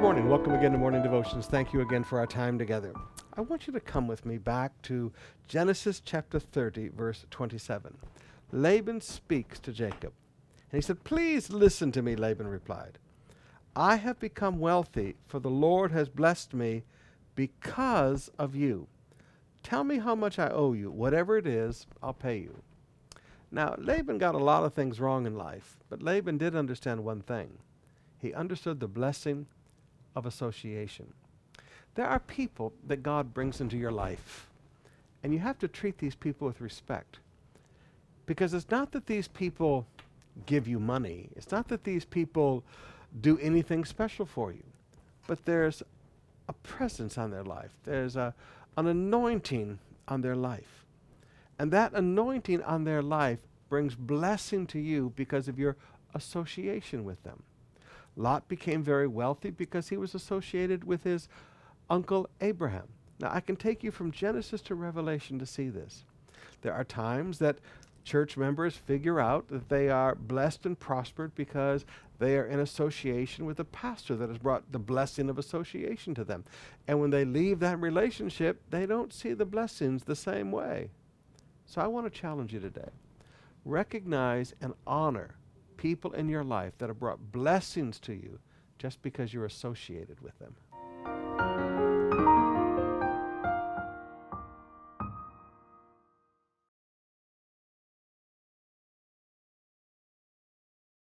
Good morning. Welcome again to Morning Devotions. Thank you again for our time together. I want you to come with me back to Genesis chapter 30, verse 27. Laban speaks to Jacob. And he said, Please listen to me, Laban replied. I have become wealthy, for the Lord has blessed me because of you. Tell me how much I owe you. Whatever it is, I'll pay you. Now, Laban got a lot of things wrong in life, but Laban did understand one thing. He understood the blessing of association. There are people that God brings into your life, and you have to treat these people with respect. Because it's not that these people give you money, it's not that these people do anything special for you, but there's a presence on their life, there's a, an anointing on their life. And that anointing on their life brings blessing to you because of your association with them. Lot became very wealthy because he was associated with his uncle Abraham. Now, I can take you from Genesis to Revelation to see this. There are times that church members figure out that they are blessed and prospered because they are in association with a pastor that has brought the blessing of association to them. And when they leave that relationship, they don't see the blessings the same way. So I want to challenge you today. Recognize and honor people in your life that have brought blessings to you just because you're associated with them.